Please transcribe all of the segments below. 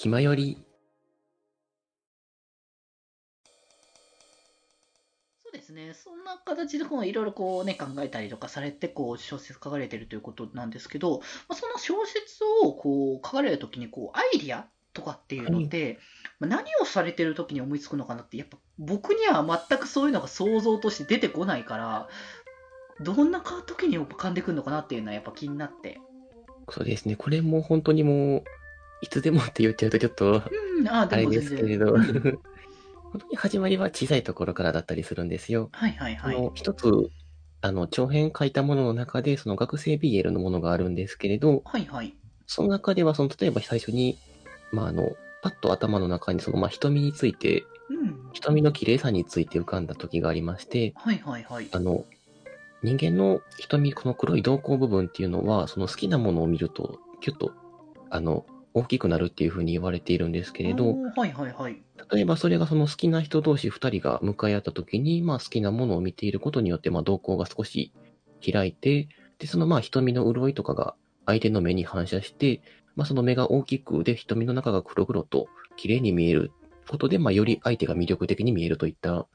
気まより。そうですね。そんな形でこういろいろこうね、考えたりとかされて、こう小説書かれてるということなんですけど、まあ、その小説をこう書かれるときにこうアイディアとかっていうので、まあ何をされてるときに思いつくのかなって、やっぱ僕には全くそういうのが想像として出てこないから、どんな時に浮かんでくるのかなっていうのはやっぱ気になって。そうですね。これも本当にもう、いつでもって言っちゃうとちょっと、うん、あれですけれど、うん本当に始まりは小さいところからだったりするんですよ。はいはいはい。一つ、あの、長編書いたものの中で、その学生 BL のものがあるんですけれど、はいはい。その中では、その、例えば最初に、まあ、あの、パッと頭の中に、その、まあ、瞳について、うん。瞳の綺麗さについて浮かんだ時がありまして、はいはいはい。あの、人間の瞳、この黒い瞳孔部分っていうのは、その好きなものを見ると、キュッと、あの、大きくなるっていうふうに言われているんですけれど、はいはいはい。例えばそれがその好きな人同士二人が向かい合った時に、まあ好きなものを見ていることによって、まあ瞳孔が少し開いて、で、そのまあ瞳の潤いとかが相手の目に反射して、まあその目が大きく、で、瞳の中が黒々と綺麗に見えることで、まあより相手が魅力的に見えるといった、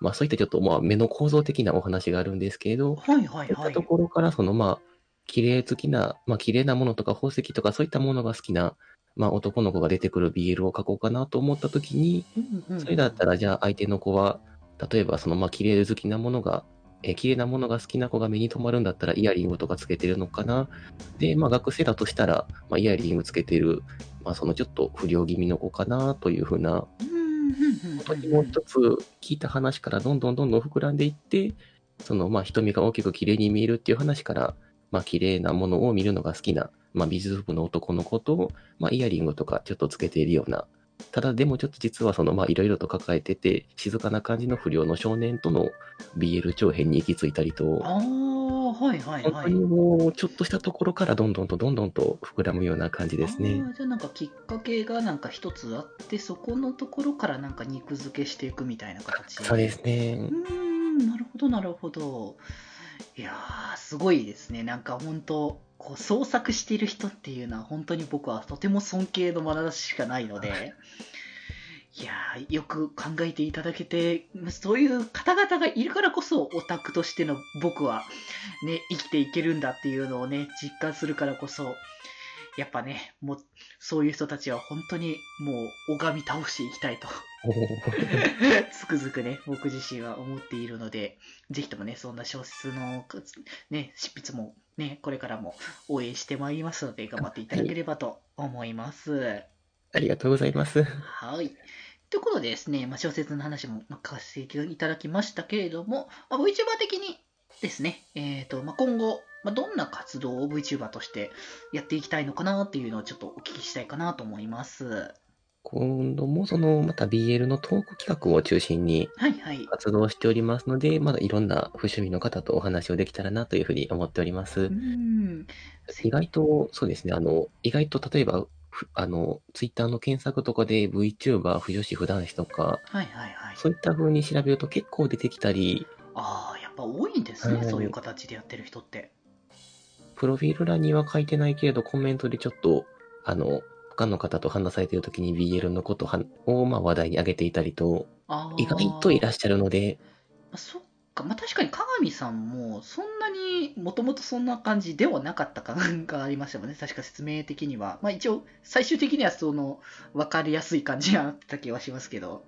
まあそういったちょっとまあ目の構造的なお話があるんですけれど、はいはいはいそういったと。ころから、そのまあ、綺麗好きな、まあ綺麗なものとか宝石とかそういったものが好きな、まあ男の子が出てくる BL を書こうかなと思った時に、うんうんそれだったらじゃあ相手の子は、例えばそのまあ綺麗好きなものが、えー綺麗なものが好きな子が目に留まるんだったらイヤリングとかつけてるのかな。で、まあ学生だとしたら、まあイヤリングつけてる、まあそのちょっと不良気味の子かなというふうな、うんうんうんうん本当にもう一つ聞いた話からどんどんどんどん膨らんでいって、そのまあ瞳が大きく綺麗に見えるっていう話から、まあ綺麗なものを見るのが好きな、まあ美術部の男の子と、まあイヤリングとかちょっとつけているような、ただでもちょっと実はそのまあいろいろと抱えてて、静かな感じの不良の少年との BL 長編に行き着いたりと、ああ、はいはいはい。本当にもうちょっとしたところからどんどんとどんどんと膨らむような感じですねあ。ーじゃあなんかきっかけがなんか一つあって、そこのところからなんか肉付けしていくみたいな形そうですねう。ーん、なるほどなるほど。いやー、すごいですね。なんか本当、こう創作している人っていうのは本当に僕はとても尊敬の眼差ししかないので、いやー、よく考えていただけて、そういう方々がいるからこそオタクとしての僕はね、生きていけるんだっていうのをね、実感するからこそ、やっぱね、もう、そういう人たちは本当にもう拝み倒していきたいと つくづくね、僕自身は思っているので、ぜひともね、そんな小説の、ね、執筆もね、これからも応援してまいりますので、頑張っていただければと思います。ありがとうございます。はい。ということでですね、まあ、小説の話もまあ書かせていただきましたけれども、まあ、VTuber 的にですね、えっ、と、まあ、今後、まあ、どんな活動を VTuber としてやっていきたいのかなっていうのをちょっとお聞きしたいかなと思います。今度もそのまた BL のトーク企画を中心にはいはい。活動しておりますので、まだいろんな不趣味の方とお話をできたらなというふうに思っておりますう。ん。意外と、そうですね、あの、意外と例えば、ふあの、ツイッターの検索とかで VTuber、不女子、不男子とか、はいはいはい。そういった風に調べると結構出てきたり、ああ、やっぱ多いんですね、はいそういう形でやってる人って。プロフィール欄には書いてないけれど、コメントでちょっと、あの、他の方と話されている時に BL のことはを、まあ、話題に上げていたりと。意外といらっしゃるので、あそっか、まあ、確かに鏡さんも、そんなにもともとそんな感じではなかった感がありましたもんね、確か説明的には。まあ、一応、最終的にはその、分かりやすい感じがあった気はしますけど。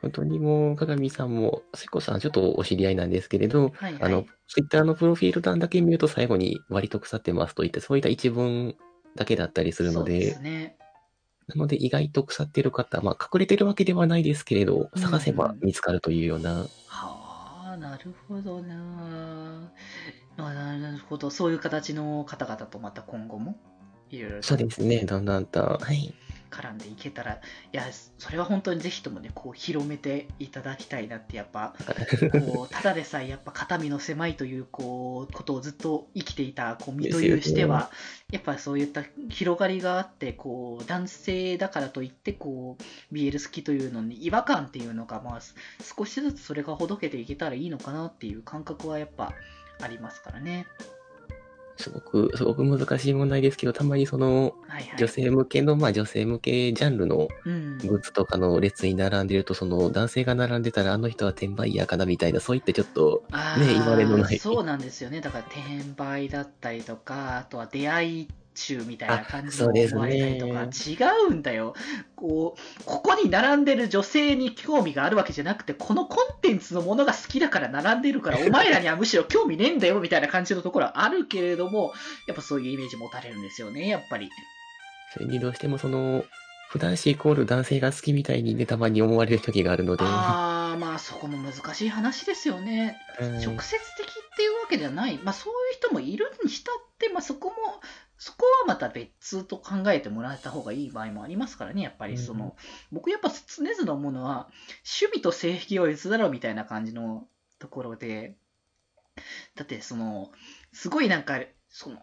本当にもう、鏡さんも、せこさんちょっとお知り合いなんですけれど、はいはい。あの、ツイッターのプロフィール欄だけ見ると最後に割と腐ってますといって、そういった一文だけだったりするので、ですね。なので意外と腐ってる方、まあ隠れてるわけではないですけれど、うん探せば見つかるというような、はあ、なるほどな。まあ、なるほど。そういう形の方々とまた今後も、いろいろとそうですね、だんだんと、はい。絡んでいけたら、いや、それは本当にぜひともね、こう広めていただきたいなって、やっぱ、こうただでさえ やっぱ肩身の狭いというこうことをずっと生きていたこう身というしては、やっぱそういった広がりがあってこう男性だからといってこう BL 好きというのに違和感っていうのが、まあ、す少しずつそれがほどけていけたらいいのかなっていう感覚はやっぱありますからね。すごく、すごく難しい問題ですけど、たまにその、ははいはい。女性向けの、まあ女性向けジャンルのうん。グッズとかの列に並んでると、その男性が並んでたらあの人は転売ヤーかなみたいな、そういったちょっと、あね言われのないーそうなんですよね。だから転売だったりとか、あとは出会い中みたいな感じで思われたりとか、違うんだよ。こう、ここに並んでる女性に興味があるわけじゃなくて、このコンテンツのものが好きだから並んでるから、お前らにはむしろ興味ねえんだよみたいな感じのところはあるけれども、やっぱそういうイメージ持たれるんですよね、やっぱり。それにどうしてもその、普段子イコール男性が好きみたいにね、たまに思われる時があるので、ああ、まあそこも難しい話ですよね。うん直接的っていうわけじゃない、まあ、そういう人もいるにしたって、まあ、そこも、そこはまた別と考えてもらえた方がいい場合もありますからね、やっぱりその、うん僕やっぱ常々思うのは、趣味と性癖は別だろうみたいな感じのところで、だってその、すごいなんか、その、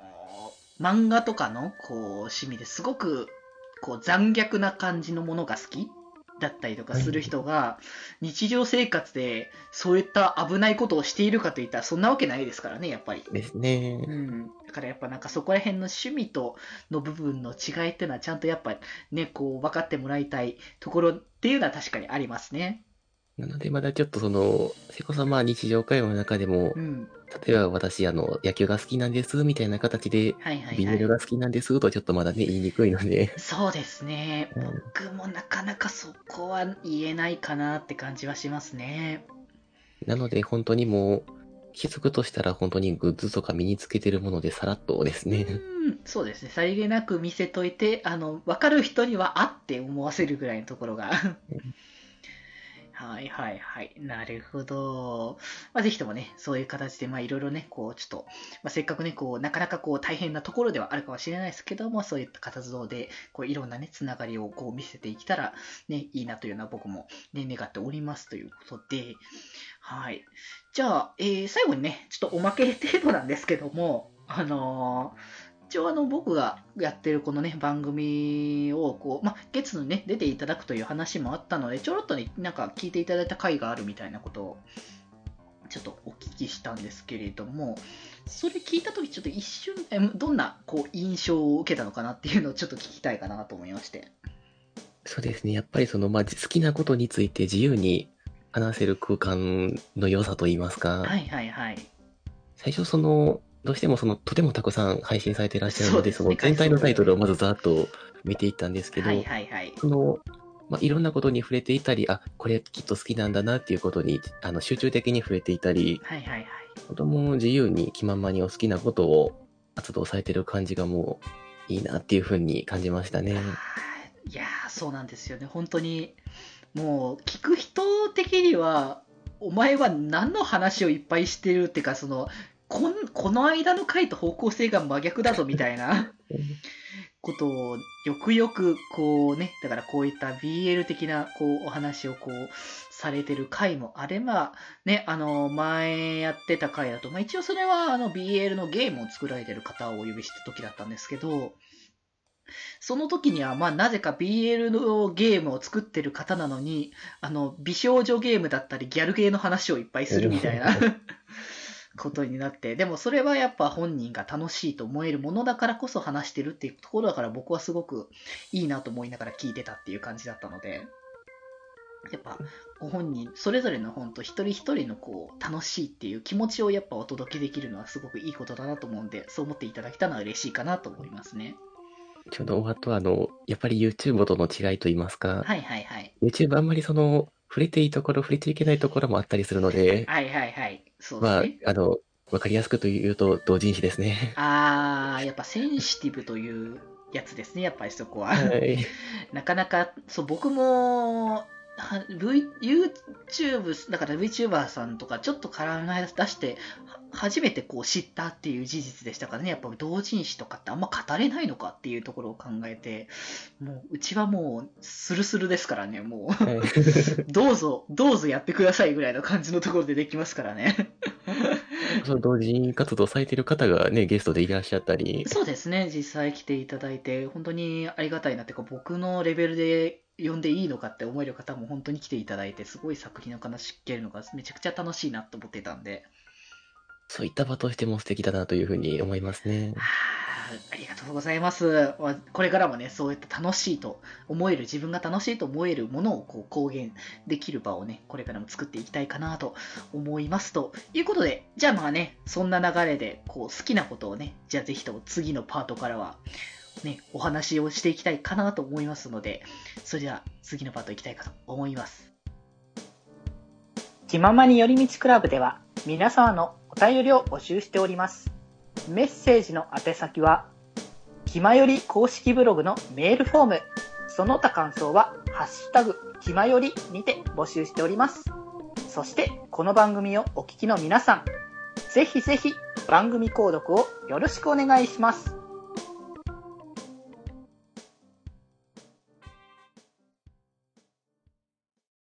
漫画とかのこう趣味ですごくこう残虐な感じのものが好きだったりとかする人が、日常生活でそういった危ないことをしているかといったらそんなわけないですからね、やっぱり。ですね。うん、だからやっぱなんかそこら辺の趣味との部分の違いっていうのはちゃんとやっぱね、こう分かってもらいたいところっていうのは確かにありますね。なのでまだちょっとその、せこさま日常会話の中でもう、ん。例えば私あの、野球が好きなんです、みたいな形で、はいはいビはい。ニールが好きなんですとちょっとまだね、言いにくいので、そうですね。うん僕もなかなかそこは言えないかなって感じはしますね。なので本当にもう、気づくとしたら本当にグッズとか身につけてるものでさらっとですね。うん、そうですね。さりげなく見せといて、あの、分かる人にはあって思わせるぐらいのところが。はいはいはい。なるほど。まあ、ぜひともね、そういう形で、まあ、いろいろね、こう、ちょっと、まあ、せっかくね、こう、なかなかこう、大変なところではあるかもしれないですけども、そういった活動で、こう、いろんなね、つながりをこう、見せていけたら、ね、いいなというのは僕もね、願っておりますということで、はい。じゃあ、えー最後にね、ちょっとおまけ程度なんですけども、あのー一応あの僕がやってるこのね番組をこう、まあ、月にね出ていただくという話もあったのでちょろっとねなんか聞いていただいた回があるみたいなことをちょっとお聞きしたんですけれどもそれ聞いた時ちょっと一瞬えどんなこう印象を受けたのかなっていうのをちょっと聞きたいかなと思いまして。そうですね。やっぱりその、まあ、好きなことについて自由に話せる空間の良さといいますか、はいはいはい。最初その、どうしてもその、とてもたくさん配信されていらっしゃるので、そね。その全体のタイトルをまずざーっと見ていったんですけど、はいはいはい。その、まあ、いろんなことに触れていたり、あ、これきっと好きなんだなっていうことに、あの、集中的に触れていたり、はいはいはい。子供も自由に気ままにお好きなことを活動されてる感じがもう、いいなっていうふうに感じましたね。いやーそうなんですよね。本当にもう聞く人的にはお前は何の話をいっぱいしてるっていうかそのこんこの間の回と方向性が真逆だぞみたいな ことをよくよくこうねだからこういった BL 的なこうお話をこうされてる回もあればねあの前やってた回だと、まあ、一応それはあの BL のゲームを作られてる方をお呼びした時だったんですけどその時には、まあ、なぜか BL のゲームを作ってる方なのに、あの、美少女ゲームだったり、ギャルゲーの話をいっぱいするみたいなことになって、でもそれはやっぱ本人が楽しいと思えるものだからこそ話してるっていうところだから僕はすごくいいなと思いながら聞いてたっていう感じだったので、やっぱご本人、それぞれの本と一人一人のこう楽しいっていう気持ちをやっぱお届けできるのはすごくいいことだなと思うんで、そう思っていただけたのは嬉しいかなと思いますね。ちょうどあとあの、やっぱり YouTube との違いといいますか、はいはいはい。YouTube あんまりその、触れていいところ、触れちゃいけないところもあったりするので、はいはいはい。そうですまあね。、あの、わかりやすくと言うと、同人誌ですね。あー、やっぱセンシティブというやつですね、やっぱりそこは。はい。なかなか、そう、僕も、は v、YouTube、だから VTuber さんとかちょっと絡み出して、は初めてこう知ったっていう事実でしたからね、やっぱ同人誌とかってあんま語れないのかっていうところを考えて、もう、うちはもう、スルスルですからね、もう。はいどうぞ、どうぞやってくださいぐらいの感じのところでできますからね。その同人活動されてる方がね、ゲストでいらっしゃったり、そうですね、実際来ていただいて、本当にありがたいなっていうか、僕のレベルで呼んでいいのかって思える方も本当に来ていただいて、すごい作品の話聞けるのがめちゃくちゃ楽しいなと思ってたんで、そういった場としても素敵だなというふうに思いますね。はあありがとうございます。まあこれからもね、そういった楽しいと思える、自分が楽しいと思えるものをこう公言できる場をね、これからも作っていきたいかなと思います。ということで、じゃあまあね、そんな流れで、こう好きなことをね、じゃあぜひとも次のパートからは、ね、お話をしていきたいかなと思いますので、それでは次のパートいきたいかと思います。気ままに寄り道クラブでは皆様のお便りを募集しております。メッセージの宛先は、気まより公式ブログのメールフォーム、その他感想は、ハッシュタグ、気まよりにて募集しております。そして、この番組をお聞きの皆さん、ぜひぜひ番組購読をよろしくお願いします。